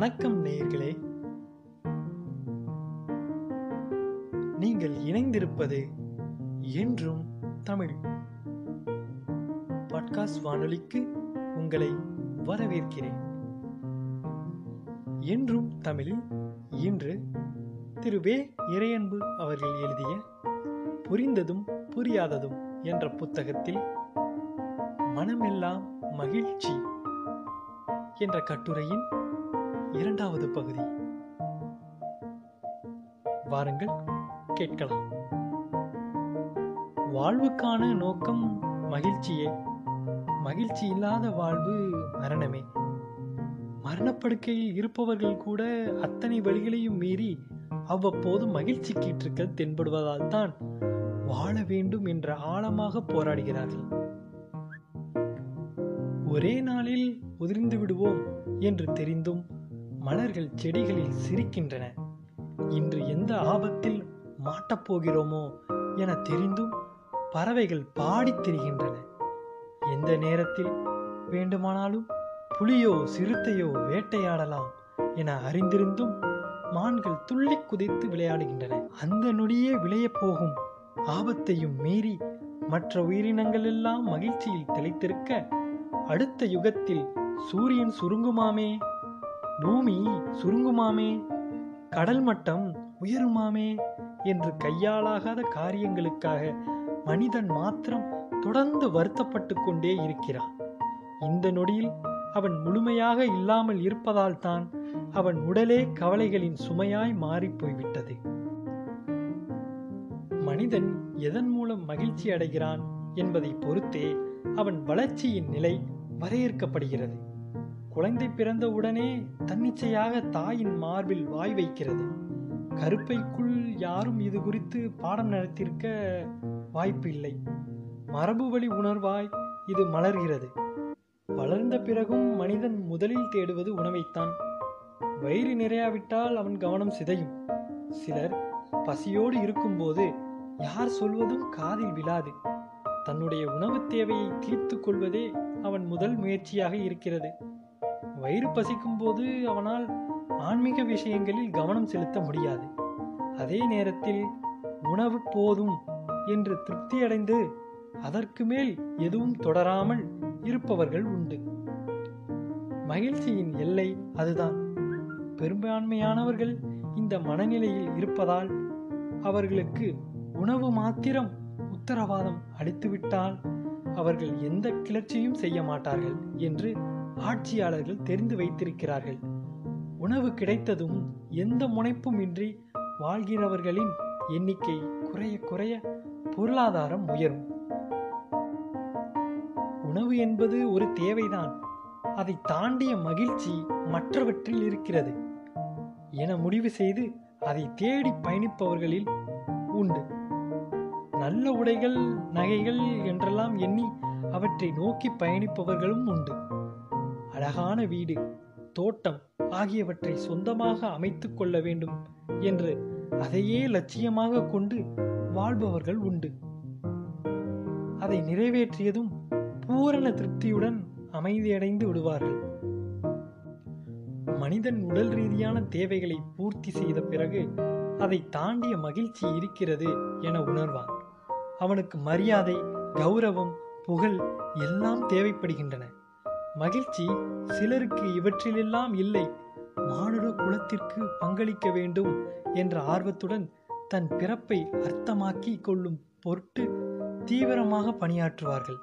வணக்கம் நேயர்களே நீங்கள் இணைந்திருப்பது என்றும் தமிழ். பாட்காஸ்ட் வானொலிக்கு உங்களை வரவேற்கிறேன். என்றும் தமிழில் இன்று திரு வே. இறையன்பு அவர்கள் எழுதிய புரிந்ததும் புரியாததும் என்ற புத்தகத்தில் மனமெல்லாம் மகிழ்ச்சி என்ற கட்டுரையின் இரண்டாவது பகுதி. வாருங்கள் கேட்கலாம். வாழ்வுக்கான நோக்கம் மகிழ்ச்சியே. மகிழ்ச்சி இல்லாத வாழ்வு மரணமே. மரணப்படுக்கையில் இருப்பவர்கள் கூட அத்தனை வழிகளையும் மீறி அவ்வப்போது மகிழ்ச்சி கீற்றுக்கள் தென்படுவதால் தான் வாழ வேண்டும் என்ற ஆழமாக போராடுகிறார்கள். ஒரே நாளில் உதிர்ந்து விடுவோம் என்று தெரிந்தும் மலர்கள் செடிகளில் சிரிக்கின்றன. இன்று எந்த ஆபத்தில் மாட்டப் போகிறோமோ என தெரிந்தும் பறவைகள் பாடித் திரிகின்றன. எந்த நேரத்தில் வேண்டுமானாலும் புலியோ சிறுத்தையோ வேட்டையாடலாம் என அறிந்திருந்தும் மான்கள் துள்ளி குதித்து விளையாடுகின்றன. அந்த நொடியே விளையப் போகும் ஆபத்தையும் மீறி மற்ற உயிரினங்கள் எல்லாம் மகிழ்ச்சியில் திளைத்திருக்க அடுத்த யுகத்தில் சூரியன் சுருங்குமாமே பூமி சுருங்குமாமே கடல் மட்டம் உயருமாமே என்று கையாளாகாத காரியங்களுக்காக மனிதன் மாத்திரம் தொடர்ந்து வருத்தப்பட்டு கொண்டே இருக்கிறான். இந்த நொடியில் அவன் முழுமையாக இல்லாமல் இருப்பதால் தான் அவன் உடலே கவலைகளின் சுமையாய் மாறிப் போய்விட்டது. மனிதன் எதன் மூலம் மகிழ்ச்சி அடைகிறான் என்பதை பொறுத்தே அவன் வளர்ச்சியின் நிலை வரையறுக்கப்படுகிறது. குழந்தை பிறந்த உடனே தன்னிச்சையாக தாயின் மார்பில் வாய் வைக்கிறது. கருப்பைக்குள் யாரும் இது குறித்து பாடம் நடத்தியிருக்க வாய்ப்பு இல்லை. மரபு வழி உணர்வாய் இது மலர்கிறது. வளர்ந்த பிறகும் மனிதன் முதலில் தேடுவது உணவைத்தான். வயிறு நிறையாவிட்டால் அவன் கவனம் சிதையும். சிலர் பசியோடு இருக்கும்போது யார் சொல்வதும் காதில் விழாது. தன்னுடைய உணவு தேவையை தீர்த்து கொள்வதே அவன் முதல் முயற்சியாக இருக்கிறது. வயிறு பசிக்கும் போது அவனால் ஆன்மீக விஷயங்களில் கவனம் செலுத்த முடியாது. அதே நேரத்தில் உணவு போதும் என்று திருப்தியடைந்து அதற்கு மேல் எதுவும் தொடராமல் இருப்பவர்கள் உண்டு. மகிழ்ச்சியின் எல்லை அதுதான். பெரும்பான்மையானவர்கள் இந்த மனநிலையில் இருப்பதால் அவர்களுக்கு உணவு மாத்திரம் உத்தரவாதம் அளித்துவிட்டால் அவர்கள் எந்த கிளர்ச்சியும் செய்ய மாட்டார்கள் என்று ஆட்சியாளர்கள் தெரிந்து வைத்திருக்கிறார்கள். உணவு கிடைத்ததும் எந்த முனைப்பும் இன்றி வாழ்கிறவர்களின் எண்ணிக்கை குறைய குறைய பொருளாதாரம் உயரும். உணவு என்பது ஒரு தேவைதான். அதை தாண்டிய மகிழ்ச்சி மற்றவற்றில் இருக்கிறது. என முடிவு செய்து அதை தேடி பயணிப்பவர்களில் உண்டு. நல்ல உடைகள் நகைகள் என்றெல்லாம் எண்ணி அவற்றை நோக்கி பயணிப்பவர்களும் உண்டு. அழகான வீடு தோட்டம் ஆகியவற்றை சொந்தமாக அமைத்து கொள்ள வேண்டும் என்று அதையே லட்சியமாக கொண்டு வாழ்பவர்கள் உண்டு. அதை நிறைவேற்றியதும் பூரண திருப்தியுடன் அமைதியடைந்து விடுவார்கள். மனிதன் உடல் ரீதியான தேவைகளை பூர்த்தி செய்த பிறகு அதை தாண்டிய மகிழ்ச்சி இருக்கிறது என உணர்வான். அவனுக்கு மரியாதை கௌரவம் புகழ் எல்லாம் தேவைப்படுகின்றன. மகிழ்ச்சி. சிலருக்கு இவற்றிலெல்லாம் இல்லை. மானுட குலத்திற்கு பங்களிக்க வேண்டும் என்ற ஆர்வத்துடன் தன் பிறப்பை அர்த்தமாக்கி கொள்ளும் பொருட்டு தீவிரமாக பணியாற்றுவார்கள்.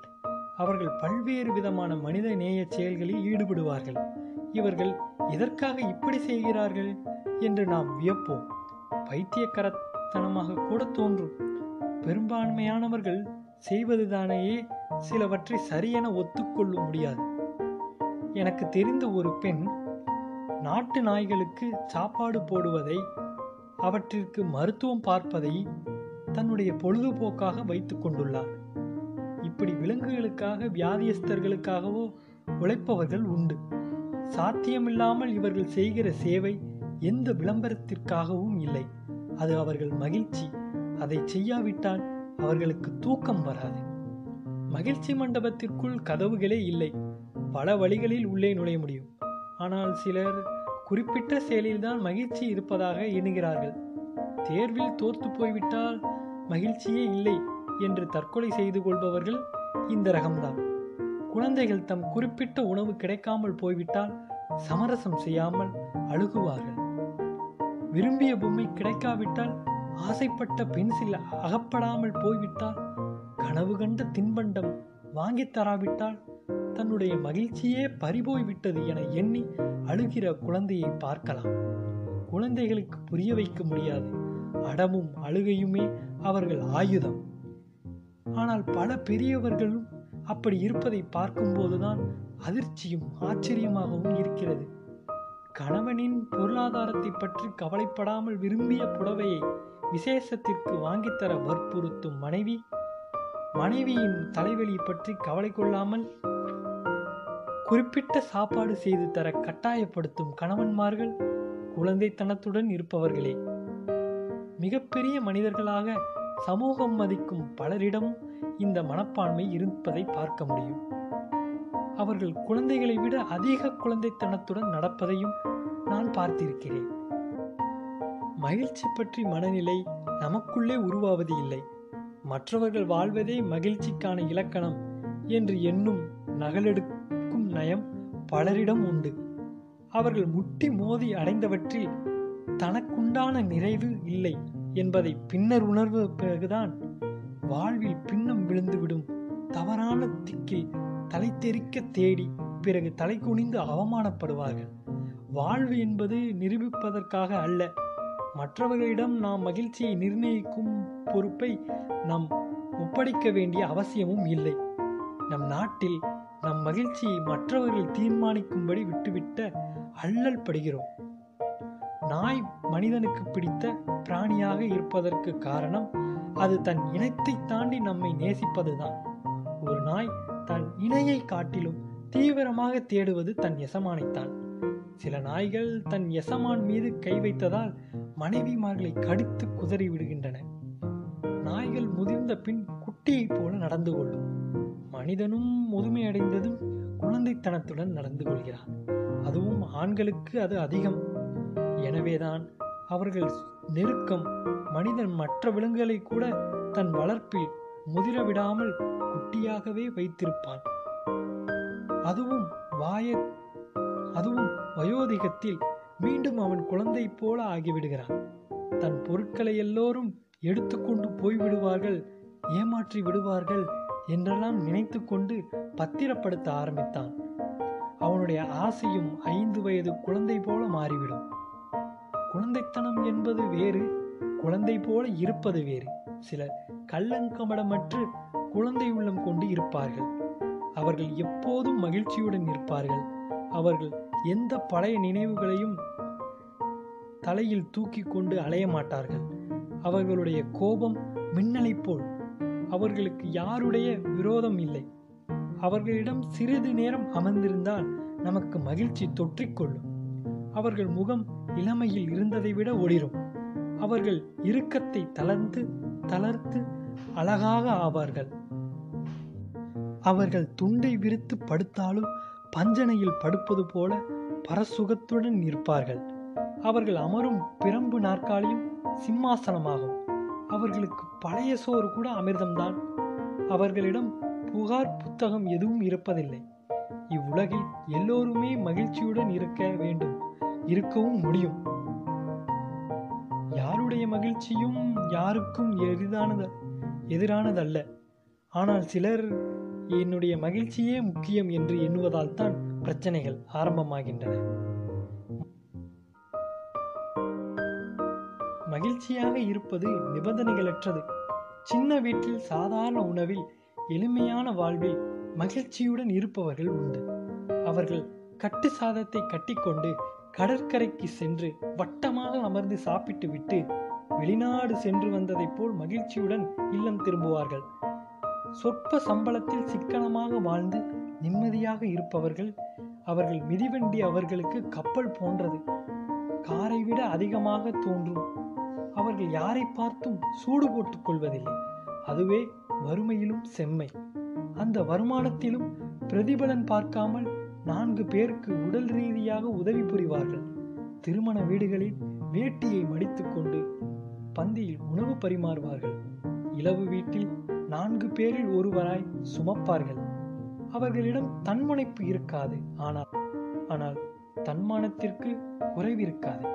அவர்கள் பல்வேறு விதமான மனித நேய செயல்களில் ஈடுபடுவார்கள். இவர்கள் எதற்காக இப்படி செய்கிறார்கள் என்று நாம் வியப்போம். பைத்தியக்கரத்தனமாக கூட தோன்றும். பெரும்பான்மையானவர்கள் செய்வதுதானேயே சிலவற்றை சரியென ஒத்துக்கொள்ள முடியாது. எனக்கு தெரிந்த ஒரு பெண் நாட்டு நாய்களுக்கு சாப்பாடு போடுவதை அவற்றிற்கு மருத்துவம் பார்ப்பதை தன்னுடைய பொழுதுபோக்காக வைத்துக் கொண்டுள்ளார். இப்படி விலங்குகளுக்காக வியாதியஸ்தர்களுக்காகவோ உழைப்பவர்கள் உண்டு. சாத்தியமில்லாமல் இவர்கள் செய்கிற சேவை எந்த விளம்பரத்திற்காகவும் இல்லை. அது அவர்கள் மகிழ்ச்சி. அதை செய்யாவிட்டால் அவர்களுக்கு தூக்கம் வராது. மகிழ்ச்சி மண்டபத்திற்குள் கதவுகளே இல்லை. பல வழிகளில் உள்ளே நுழைய முடியும். ஆனால் சிலர் குறிப்பிட்ட செயலில்தான் மகிழ்ச்சி இருப்பதாக எண்ணுகிறார்கள். தேர்வில் தோற்று போய்விட்டால் மகிழ்ச்சியே இல்லை என்று தற்கொலை செய்து கொள்பவர்கள் இந்த ரகம்தான். குழந்தைகள் தம் குறிப்பிட்ட உணவு கிடைக்காமல் போய்விட்டால் சமரசம் செய்யாமல் அழுகுவார்கள். விரும்பிய பொம்மை கிடைக்காவிட்டால் ஆசைப்பட்ட பென்சில் அகப்படாமல் போய்விட்டால் கனவு கண்ட தின்பண்டம் வாங்கித் தராவிட்டால் தன்னுடைய மகிழ்ச்சியே பறிபோய் விட்டது என எண்ணி அழுகிற குழந்தையை பார்க்கலாம். குழந்தைகளுக்கு புரிய வைக்க முடியாது. அடமும் அழுகையுமே அவர்கள் ஆயுதம். ஆனால் பல பெரியவர்களும் அப்படி இருப்பதை பார்க்கும்போதுதான் அதிர்ச்சியும் ஆச்சரியமாகவும் இருக்கிறது. கணவனின் பொருளாதாரத்தை பற்றி கவலைப்படாமல் விரும்பிய புடவையை விசேஷத்திற்கு வாங்கித்தர வற்புறுத்தும் மனைவி மனைவியின் தலைவலி பற்றி கவலை கொள்ளாமல் குறிப்பிட்ட சாப்பாடு செய்து தர கட்டாயப்படுத்தும் கணவன்மார்கள் குழந்தைத்தனத்துடன் இருப்பவர்களே. மிகப்பெரிய மனிதர்களாக சமூகம் மதிக்கும் பலரிடமும் இந்த மனப்பான்மை இருப்பதை பார்க்க முடியும். அவர்கள் குழந்தைகளை விட அதிக குழந்தைத்தனத்துடன் நடப்பதையும் நான் பார்த்திருக்கிறேன். மகிழ்ச்சி பற்றி மனநிலை நமக்குள்ளே உருவாவது இல்லை. மற்றவர்கள் வாழ்வதே மகிழ்ச்சிக்கான இலக்கணம் என்று எண்ணும் நகலெடுக்கும் நயம் பலரிடம் உண்டு. அவர்கள் முட்டி மோதி அடைந்தவற்றில் தனக்குண்டான நிறைவு இல்லை என்பதை பின்னர் உணர்வு பிறகுதான் வாழ்வில் பின்னம் விழுந்துவிடும். தவறான திக்கில் தலை தெறிக்க தேடி பிறகு தலை குனிந்து அவமானப்படுவார்கள். வாழ்வு என்பது நிரூபிப்பதற்காக அல்ல. மற்றவர்களிடம் நாம் மகிழ்ச்சியை நிர்ணயிக்கும் பொறுப்பை நாம் ஒப்படைக்க வேண்டிய அவசியமும் இல்லை. நம் நாட்டில் நம் மகிழ்ச்சியை மற்றவர்கள் தீர்மானிக்கும்படி விட்டுவிட்ட அல்லல் படுகிறோம். நாய் மனிதனுக்கு பிடித்த பிராணியாக இருப்பதற்கு காரணம் அது தன் இனத்தை தாண்டி நம்மை நேசிப்பதுதான். ஒரு நாய் தன் இணையை காட்டிலும் தீவிரமாக தேடுவது தன் எசமானைத்தான். சில நாய்கள் தன் எசமான் மீது கை வைத்ததால் மனைவிமார்களை கடித்து குதறி விடுகின்றன. நாய்கள் முதிர்ந்த பின் குட்டியைப் போல நடந்து கொள்ளும். மனிதனும் முதுமையடைந்ததும் குழந்தைத்தனத்துடன் நடந்து கொள்கிறான். அதுவும் ஆண்களுக்கு அது அதிகம். எனவேதான் அவர்கள் நெருக்கம் மனிதன் மற்ற விலங்குகளை கூட தன் வளர்ப்பில் முதிர விடாமல் குட்டியாகவே வைத்திருப்பான். அதுவும் வாய அதுவும் வயோதிகத்தில் மீண்டும் அவன் குழந்தை போல ஆகிவிடுகிறான். தன் பொருட்களை எல்லோரும் எடுத்துக்கொண்டு போய்விடுவார்கள் ஏமாற்றி விடுவார்கள் என்றெல்லாம் நினைத்து கொண்டு பத்திரப்படுத்த ஆரம்பித்தான். அவனுடைய ஆசையும் ஐந்து வயது குழந்தை போல மாறிவிடும். குழந்தைத்தனம் என்பது வேறு குழந்தை போல இருப்பது வேறு. சிலர் கள்ளங்கமடமற்று குழந்தை உள்ளம் கொண்டு இருப்பார்கள். அவர்கள் எப்போதும் மகிழ்ச்சியுடன் இருப்பார்கள். அவர்கள் எந்த பழைய நினைவுகளையும் தலையில் தூக்கி கொண்டு அலைய மாட்டார்கள் அவர்களுடைய கோபம் மின்னலைப் போல் அவர்களுக்கு யாருடைய விரோதம் இல்லை. அவர்களிடம் சிறிது நேரம் அமர்ந்திருந்தால் நமக்கு மகிழ்ச்சி தொற்றிக்கொள்ளும். அவர்கள் முகம் இளமையில் இருந்ததை விட ஒளிரும். அவர்கள் இறுக்கத்தை தளர்ந்து தளர்த்து அழகாக ஆவார்கள். அவர்கள் துண்டை விரித்து படுத்தாலும் பஞ்சனையில் படுப்பது போல பரசுகத்துடன் இருப்பார்கள் அவர்கள் அமரும் பிரம்பு நாற்காலியும் சிம்மாசனமாகும். அவர்களுக்கு பழைய சோறு கூட அமிர்தம்தான். அவர்களிடம் புகார் புத்தகம் எதுவும் இருப்பதில்லை. இவ்வுலகில் எல்லோருமே மகிழ்ச்சியுடன் இருக்க வேண்டும். இருக்கவும் முடியும். யாருடைய மகிழ்ச்சியும் யாருக்கும் எளிதானது எதிரானதல்ல. ஆனால் சிலர் என்னுடைய மகிழ்ச்சியே முக்கியம் என்று எண்ணுவதால் தான் பிரச்சனைகள் ஆரம்பமாகின்றன. மகிழ்ச்சியாக இருப்பது நிபந்தனைகளற்றது. சின்ன வீட்டில் சாதாரண உணவில் எளிமையான வாழ்வில் மகிழ்ச்சியுடன் இருப்பவர்கள் உண்டு. அவர்கள் கட்டு சாதத்தை கட்டிக்கொண்டு கடற்கரைக்கு சென்று வட்டமாக அமர்ந்து சாப்பிட்டு விட்டு வெளிநாடு சென்று வந்ததைப் போல் மகிழ்ச்சியுடன் இல்லம் திரும்புவார்கள். சொற்ப சம்பளத்தில் சிக்கனமாக வாழ்ந்து நிம்மதியாக இருப்பவர்கள் அவர்கள் மிதிவண்டி அவர்களுக்கு கப்பல் போன்றது. காரை விட அதிகமாக தோன்றும் அவர்கள் யாரை பார்த்தும் சூடு போட்டுக் கொள்வதில்லை. அதுவே வறுமையிலும் செம்மை. அந்த வருமானத்திலும் பிரதிபலன் பார்க்காமல் நான்கு பேருக்கு உடல் ரீதியாக உதவி புரிவார்கள். திருமண வீடுகளில் வேட்டியை மடித்துக்கொண்டு பந்தியில் உணவு பரிமாறுவார்கள். இலவு வீட்டில் நான்கு பேரில் ஒருவராய் சுமப்பார்கள். அவர்களிடம் தன்முனைப்பு இருக்காது. ஆனால் ஆனால் தன்மானத்திற்கு குறைவிருக்காது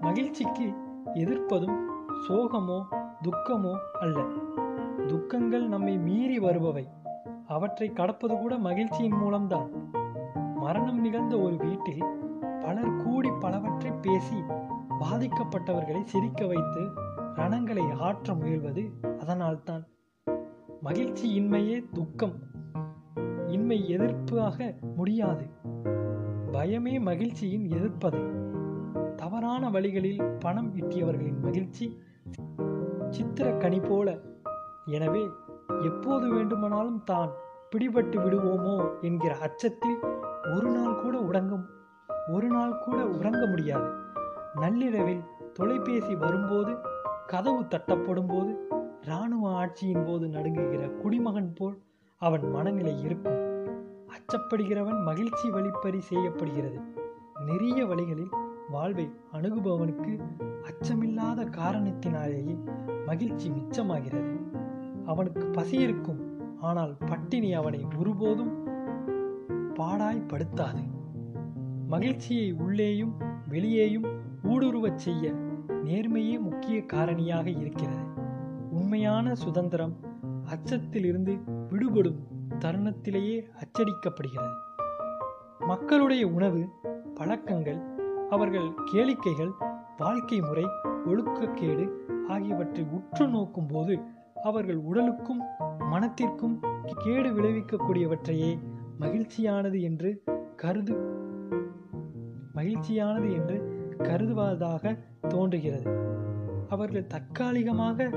மகிழ்ச்சிக்கு எதிர்ப்பதும் சோகமோ துக்கமோ அல்ல. துக்கங்கள் நம்மை மீறி வருபவை. அவற்றை கடப்பது கூட மகிழ்ச்சியின் மூலம்தான். மரணம் நிகழ்ந்த ஒரு வீட்டில் பலர் கூடி பலவற்றை பேசி பாதிக்கப்பட்டவர்களை சிரிக்க வைத்து ரணங்களை ஆற்ற முயல்வது அதனால்தான். மகிழ்ச்சி இன்மையே துக்கம். இன்மை எதிர்ப்பாக முடியாது. பயமே மகிழ்ச்சியின் எதிர்ப்பது. தவறான வழிகளில் பணம் ஈட்டியவர்களின் மகிழ்ச்சி சித்திரக்கனி போல. எனவே எப்போது வேண்டுமானாலும் தான் பிடிபட்டு விடுவோமோ என்கிற அச்சத்தில் ஒரு நாள் கூட உடங்கும் ஒரு நாள் கூட உறங்க முடியாது. நள்ளிரவில் தொலைபேசி வரும்போது கதவு தட்டப்படும் போது இராணுவ ஆட்சியின் போது நடுங்குகிற குடிமகன் போல் அவன் மனநிலை இருக்கும். அச்சப்படுகிறவன் மகிழ்ச்சி வழிப்பறி செய்யப்படுகிறது. நிறைய வழிகளில் வாழ்வை அணுகுபவனுக்கு அச்சமில்லாத காரணத்தினாலேயே மகிழ்ச்சி மிச்சமாகிறது. அவனுக்கு பசி இருக்கும் ஆனால் பட்டினி அவனை ஒருபோதும் பாடாய்படுத்தாது மகிழ்ச்சியை உள்ளேயும் வெளியேயும் ஊடுருவச் செய்ய நேர்மையே முக்கிய காரணியாக இருக்கிறது. உண்மையான சுதந்திரம் அச்சத்திலிருந்து விடுபடும் தருணத்திலேயே அச்சடிக்கப்படுகிறது. மக்களுடைய உணவு பழக்கங்கள் அவர்கள் கேளிக்கைகள் வாழ்க்கை முறை ஒழுக்கக்கேடு ஆகியவற்றை உற்று நோக்கும் போது அவர்கள் உடலுக்கும் மனத்திற்கும் கேடு விளைவிக்கக்கூடியவற்றையே மகிழ்ச்சியானது என்று கருது மகிழ்ச்சியானது என்று கருதுவதாக தோன்றுகிறது. அவர்கள் தற்காலிகமாக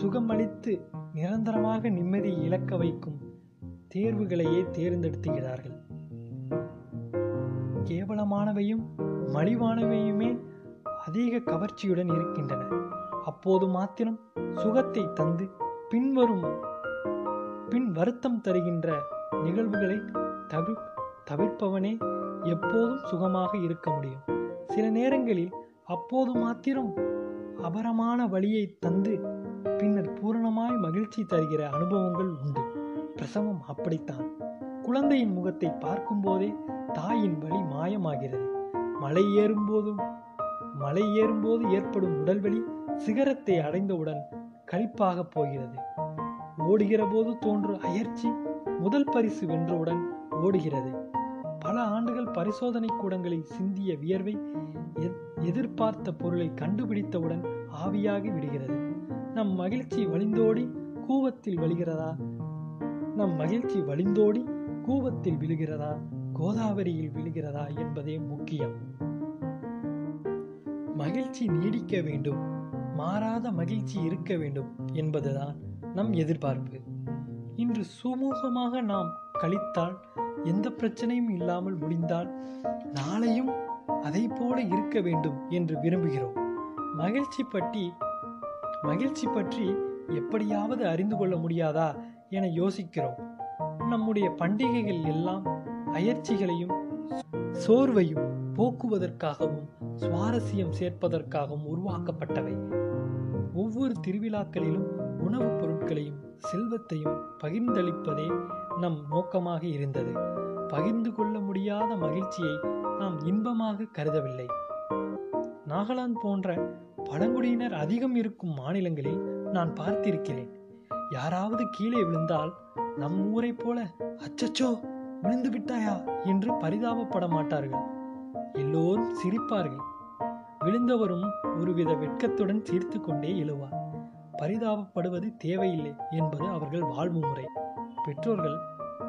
சுகமளித்து நிரந்தரமாக நிம்மதியை இழக்க வைக்கும் தேர்வுகளையே தேர்ந்தெடுத்துகிறார்கள். கேவலமானவையும் மலிவானவையுமே அதிக கவர்ச்சியுடன் இருக்கின்றன. அப்போது மாத்திரம் சுகத்தை தந்து பின்வரும் பின் வருத்தம் தருகின்ற நிகழ்வுகளை தவி தவிர்ப்பவனே எப்போதும் சுகமாக இருக்க முடியும். சில நேரங்களில் அப்போது மாத்திரம் அபரமான வழியை தந்து பின்னர் பூரணமாய் மகிழ்ச்சி தருகிற அனுபவங்கள் உண்டு. பிரசவம் அப்படித்தான். குழந்தையின் முகத்தை பார்க்கும்போதே தாயின் வலி மாயமாகிறது. மலை ஏறும்போதும் மலை ஏறும்போது ஏற்படும் உடல்வலி சிகரத்தை அடைந்தவுடன் கழிப்பாக போகிறது. ஓடுகிற போது தோன்றும் அயற்சி முதல் பரிசு வென்றவுடன் ஓடுகிறது. பல ஆண்டுகள் பரிசோதனை கூடங்களில் சிந்திய வியர்வை எதிர்பார்த்த பொருளை கண்டுபிடித்தவுடன் ஆவியாகி விடுகிறது. நம் மகிழ்ச்சி வழிந்தோடி கூவத்தில் வழிகிறதா? நம் மகிழ்ச்சி வழிந்தோடி கூவத்தில் விழுகிறதா? கோதாவரியில் விழுகிறதா என்பதே முக்கியம். மகிழ்ச்சி நீடிக்க வேண்டும் மாறாத மகிழ்ச்சி இருக்க வேண்டும் என்பதுதான் நம் எதிர்பார்ப்பு. இன்று சுமூகமாக நாம் கழித்தால் எந்த பிரச்சனையும் இல்லாமல் முடிந்தால் நாளையும் அதை போல இருக்க வேண்டும் என்று விரும்புகிறோம். மகிழ்ச்சி பற்றி மகிழ்ச்சி பற்றி எப்படியாவது அறிந்து கொள்ள முடியாதா என யோசிக்கிறோம். நம்முடைய பண்டிகைகள் எல்லாம் அயற்சிகளையும் சோர்வையும் போக்குவதற்காகவும் சுவாரஸ்யம் சேர்ப்பதற்காகவும் உருவாக்கப்பட்டவை. ஒவ்வொரு திருவிழாக்களிலும் உணவுப் பொருட்களையும் செல்வத்தையும் பகிர்ந்தளிப்பதே நம் நோக்கமாக இருந்தது. பகிர்ந்து கொள்ள முடியாத மகிழ்ச்சியை நாம் இன்பமாக கருதவில்லை. நாகாலாந்து போன்ற பழங்குடியினர் அதிகம் இருக்கும் மாநிலங்களில் நான் பார்த்திருக்கிறேன். யாராவது கீழே விழுந்தால் நம் ஊரைப் போல அச்சச்சோ! விழுந்து விட்டாயா என்று பரிதாபப்பட மாட்டார்கள் எல்லோரும் சிரிப்பார்கள். விழுந்தவரும் ஒருவித வெட்கத்துடன் சிரித்து கொண்டே எழுவார். பரிதாபப்படுவது தேவையில்லை என்பது அவர்கள் வாழ்வு முறை. பெற்றோர்கள்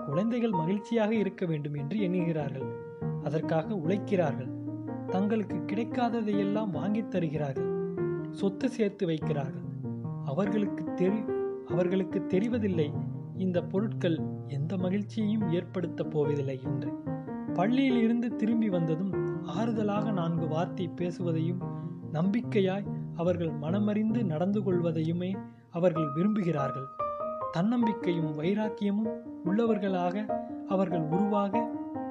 குழந்தைகள் மகிழ்ச்சியாக இருக்க வேண்டும் என்று எண்ணுகிறார்கள். அதற்காக உழைக்கிறார்கள். தங்களுக்கு கிடைக்காததையெல்லாம் வாங்கித் தருகிறார்கள். சொத்து சேர்த்து வைக்கிறார்கள். அவர்களுக்கு தெரி அவர்களுக்கு தெரிவதில்லை இந்த பொருட்கள் எந்த மகிழ்ச்சியையும் ஏற்படுத்தப் போவதில்லை என்று. பள்ளியில் இருந்து திரும்பி வந்ததும் ஆறுதலாக நான்கு வார்த்தை பேசுவதையும் நம்பிக்கையாய் அவர்கள் மனமறிந்து நடந்து கொள்வதையுமே அவர்கள் விரும்புகிறார்கள். தன்னம்பிக்கையும் வைராக்கியமும் உள்ளவர்களாக அவர்கள் உருவாக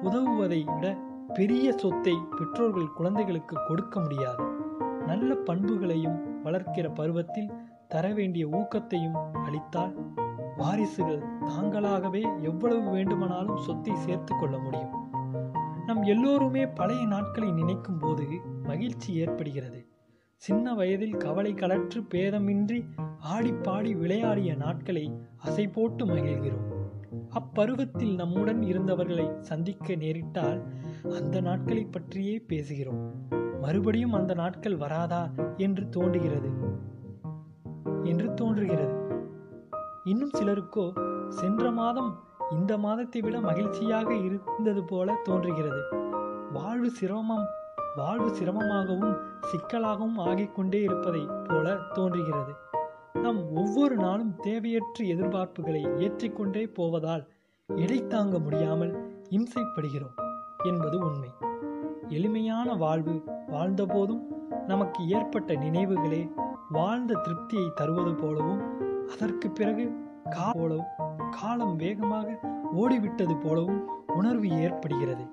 உதவுவதை விட பெரிய சொத்தை பெற்றோர்கள் குழந்தைகளுக்கு கொடுக்க முடியாது. நல்ல பண்புகளையும் வளர்க்கிற பருவத்தில் தர வேண்டிய ஊக்கத்தையும் அளித்தால் வாரிசுகள் தாங்களாகவே எவ்வளவு வேண்டுமானாலும் சொத்தை சேர்த்து கொள்ள முடியும். நம் எல்லோருமே பழைய நாட்களை நினைக்கும் போது மகிழ்ச்சி ஏற்படுகிறது. சின்ன வயதில் கவலை கலற்று பேதமின்றி ஆடிப்பாடி விளையாடிய நாட்களை அசை போட்டு மகிழ்கிறோம். அப்பருவத்தில் நம்முடன் இருந்தவர்களை சந்திக்க நேரிட்டால் அந்த நாட்களை பற்றியே பேசுகிறோம். மறுபடியும் அந்த நாட்கள் வராதா என்று தோன்றுகிறது. என்று தோன்றுகிறது. இன்னும் சிலருக்கோ சென்ற மாதம் இந்த மாதத்தை விட மகிழ்ச்சியாக இருந்தது போல தோன்றுகிறது. வாழ்வு சிரமம் வாழ்வு சிரமமாகவும் சிக்கலாகவும் ஆகிக்கொண்டே இருப்பதை போல தோன்றுகிறது. நாம் ஒவ்வொரு நாளும் தேவையற்ற எதிர்பார்ப்புகளை ஏற்றிக்கொண்டே போவதால் எடை தாங்க முடியாமல் இம்சைப்படுகிறோம் என்பது உண்மை. எளிமையான வாழ்வு வாழ்ந்தபோதும் நமக்கு ஏற்பட்ட நினைவுகளே வாழ்ந்த திருப்தியை தருவது போலவும் அதற்கு பிறகு கா போலவும் காலம் வேகமாக ஓடிவிட்டது போலவும் உணர்வு ஏற்படுகிறது.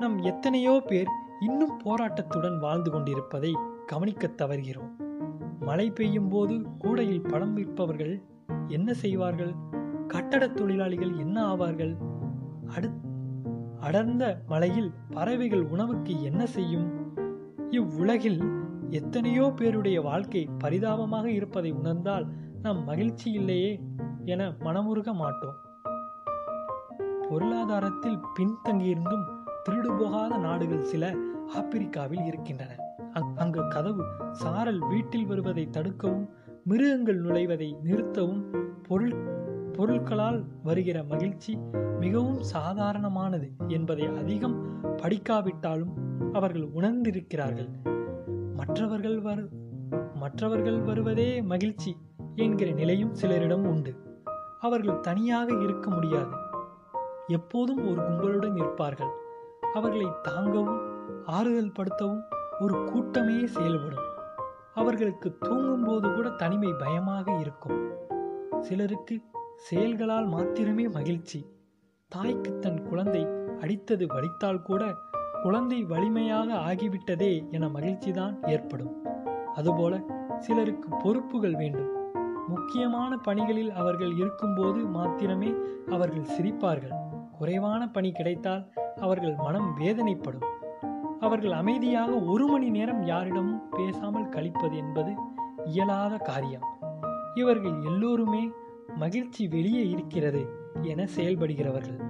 நம் எத்தனையோ பேர் இன்னும் போராட்டத்துடன் வாழ்ந்து கொண்டிருப்பதை கவனிக்கத் தவறுகிறோம். மழை பெய்யும் போது கூடையில் படம் விற்பவர்கள் என்ன செய்வார்கள்? கட்டடத் தொழிலாளிகள் என்ன ஆவார்கள்? அடு அடர்ந்த மலையில் பறவைகள் உணவுக்கு என்ன செய்யும்? இவ்வுலகில் எத்தனையோ பேருடைய வாழ்க்கை பரிதாபமாக இருப்பதை உணர்ந்தால் நாம் மகிழ்ச்சி இல்லையே என மனமுருக மாட்டோம். பொருளாதாரத்தில் பின்தங்கியிருந்தும் திருடு போகாத நாடுகள் சில ஆப்பிரிக்காவில் இருக்கின்றன. அங்கு கதவு சாரல் வீட்டில் வருவதை தடுக்கவும் மிருகங்கள் நுழைவதை நிறுத்தவும் பொருள் பொருட்களால் வருகிற மகிழ்ச்சி மிகவும் சாதாரணமானது என்பதை அதிகம் படிக்காவிட்டாலும் அவர்கள் உணர்ந்திருக்கிறார்கள். மற்றவர்கள் வரு மற்றவர்கள் வருவதே மகிழ்ச்சி. என்கிற நிலையும் சிலரிடம் உண்டு. அவர்கள் தனியாக இருக்க முடியாது. எப்போதும் ஒரு கும்பலுடன் இருப்பார்கள் அவர்களை தாங்கவும் ஆறுதல் படுத்தவும் ஒரு கூட்டமே செயல்படும். அவர்களுக்கு தூங்கும்போது கூட தனிமை பயமாக இருக்கும். சிலருக்கு செயல்களால் மாத்திரமே மகிழ்ச்சி. தாய்க்கு தன் குழந்தை அடித்தது வலித்தால் கூட குழந்தை வலிமையாக ஆகிவிட்டதே என மகிழ்ச்சிதான் ஏற்படும். அதுபோல சிலருக்கு பொறுப்புகள் வேண்டும். முக்கியமான பணிகளில் அவர்கள் இருக்கும்போது மாத்திரமே அவர்கள் சிரிப்பார்கள். குறைவான பணி கிடைத்தால் அவர்கள் மனம் வேதனைப்படும். அவர்கள் அமைதியாக ஒரு மணி நேரம் யாரிடமும் பேசாமல் கழிப்பது என்பது இயலாத காரியம். இவர்கள் எல்லோருமே மகிழ்ச்சி வெளியே இருக்கிறது என செயல்படுகிறவர்கள்.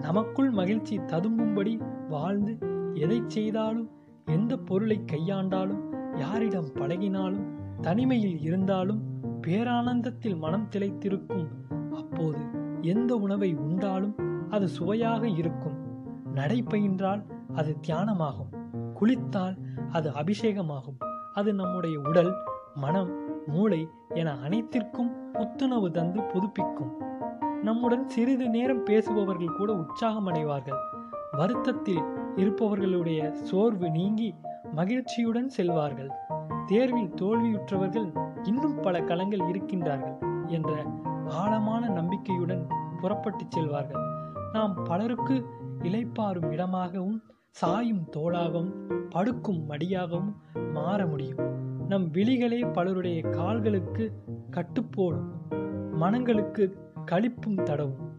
நமக்குள் மகிழ்ச்சி ததும்பும்படி வாழ்ந்து எதை செய்தாலும் எந்த பொருளை கையாண்டாலும் யாரிடம் பழகினாலும் தனிமையில் இருந்தாலும் பேரானந்தத்தில் மனம் திளைத்திருக்கும். அப்போது எந்த உணவை உண்டாலும் அது சுவையாக இருக்கும். நடை பயின்றால் அது தியானமாகும். குளித்தால் அது அபிஷேகமாகும். அது நம்முடைய உடல் மனம் மூளை என அனைத்திற்கும் புத்துணவு தந்து புதுப்பிக்கும். நம்முடன் சிறிது நேரம் பேசுபவர்கள் கூட உற்சாகம் அடைவார்கள் வருத்தத்தில் இருப்பவர்களுடைய சோர்வு நீங்கி மகிழ்ச்சியுடன் செல்வார்கள். தேர்வில் தோல்வியுற்றவர்கள் இன்னும் பல களங்கள் இருக்கின்றார்கள் என்ற ஆழமான நம்பிக்கையுடன் புறப்பட்டுச் செல்வார்கள். நாம் பலருக்கு இளைப்பாறும் இடமாகவும் சாயும் தோளாகவும் படுக்கும் மடியாகவும் மாற முடியும். நம் விழிகளே பலருடைய கால்களுக்கு கட்டுப்போடும் மனங்களுக்கு களிப்பும் தடவும்.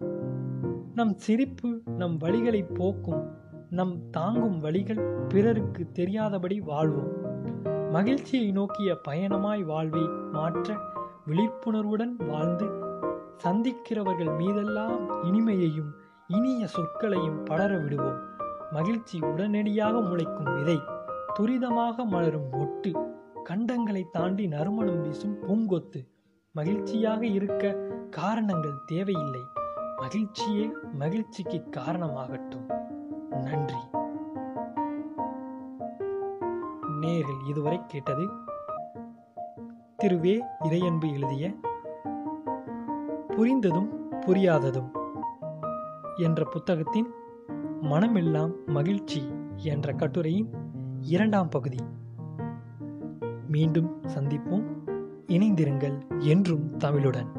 நம் சிரிப்பு நம் வழிகளை போக்கும் நம் தாங்கும் வழிகள் பிறருக்கு தெரியாதபடி வாழ்வோம். மகிழ்ச்சியை நோக்கிய பயணமாய் வாழ்வை மாற்ற விழிப்புணர்வுடன் வாழ்ந்து சந்திக்கிறவர்கள் மீதெல்லாம் இனிமையையும் இனிய சொற்களையும் படர விடுவோம். மகிழ்ச்சி உடனடியாக முளைக்கும் விதை துரிதமாக மலரும் ஒட்டு கண்டங்களை தாண்டி நறுமணம் வீசும் பூங்கொத்து. மகிழ்ச்சியாக இருக்க காரணங்கள் தேவையில்லை. மகிழ்ச்சியே மகிழ்ச்சிக்கு காரணமாகட்டும். நன்றி. நேரில் இதுவரை கேட்டது திருவே இறையன்பு எழுதிய புரிந்ததும் புரியாததும் என்ற புத்தகத்தின் மனமெல்லாம் மகிழ்ச்சி என்ற கட்டுரையின் இரண்டாம் பகுதி. மீண்டும் சந்திப்போம். இணைந்திருங்கள் என்றும் தமிழுடன்.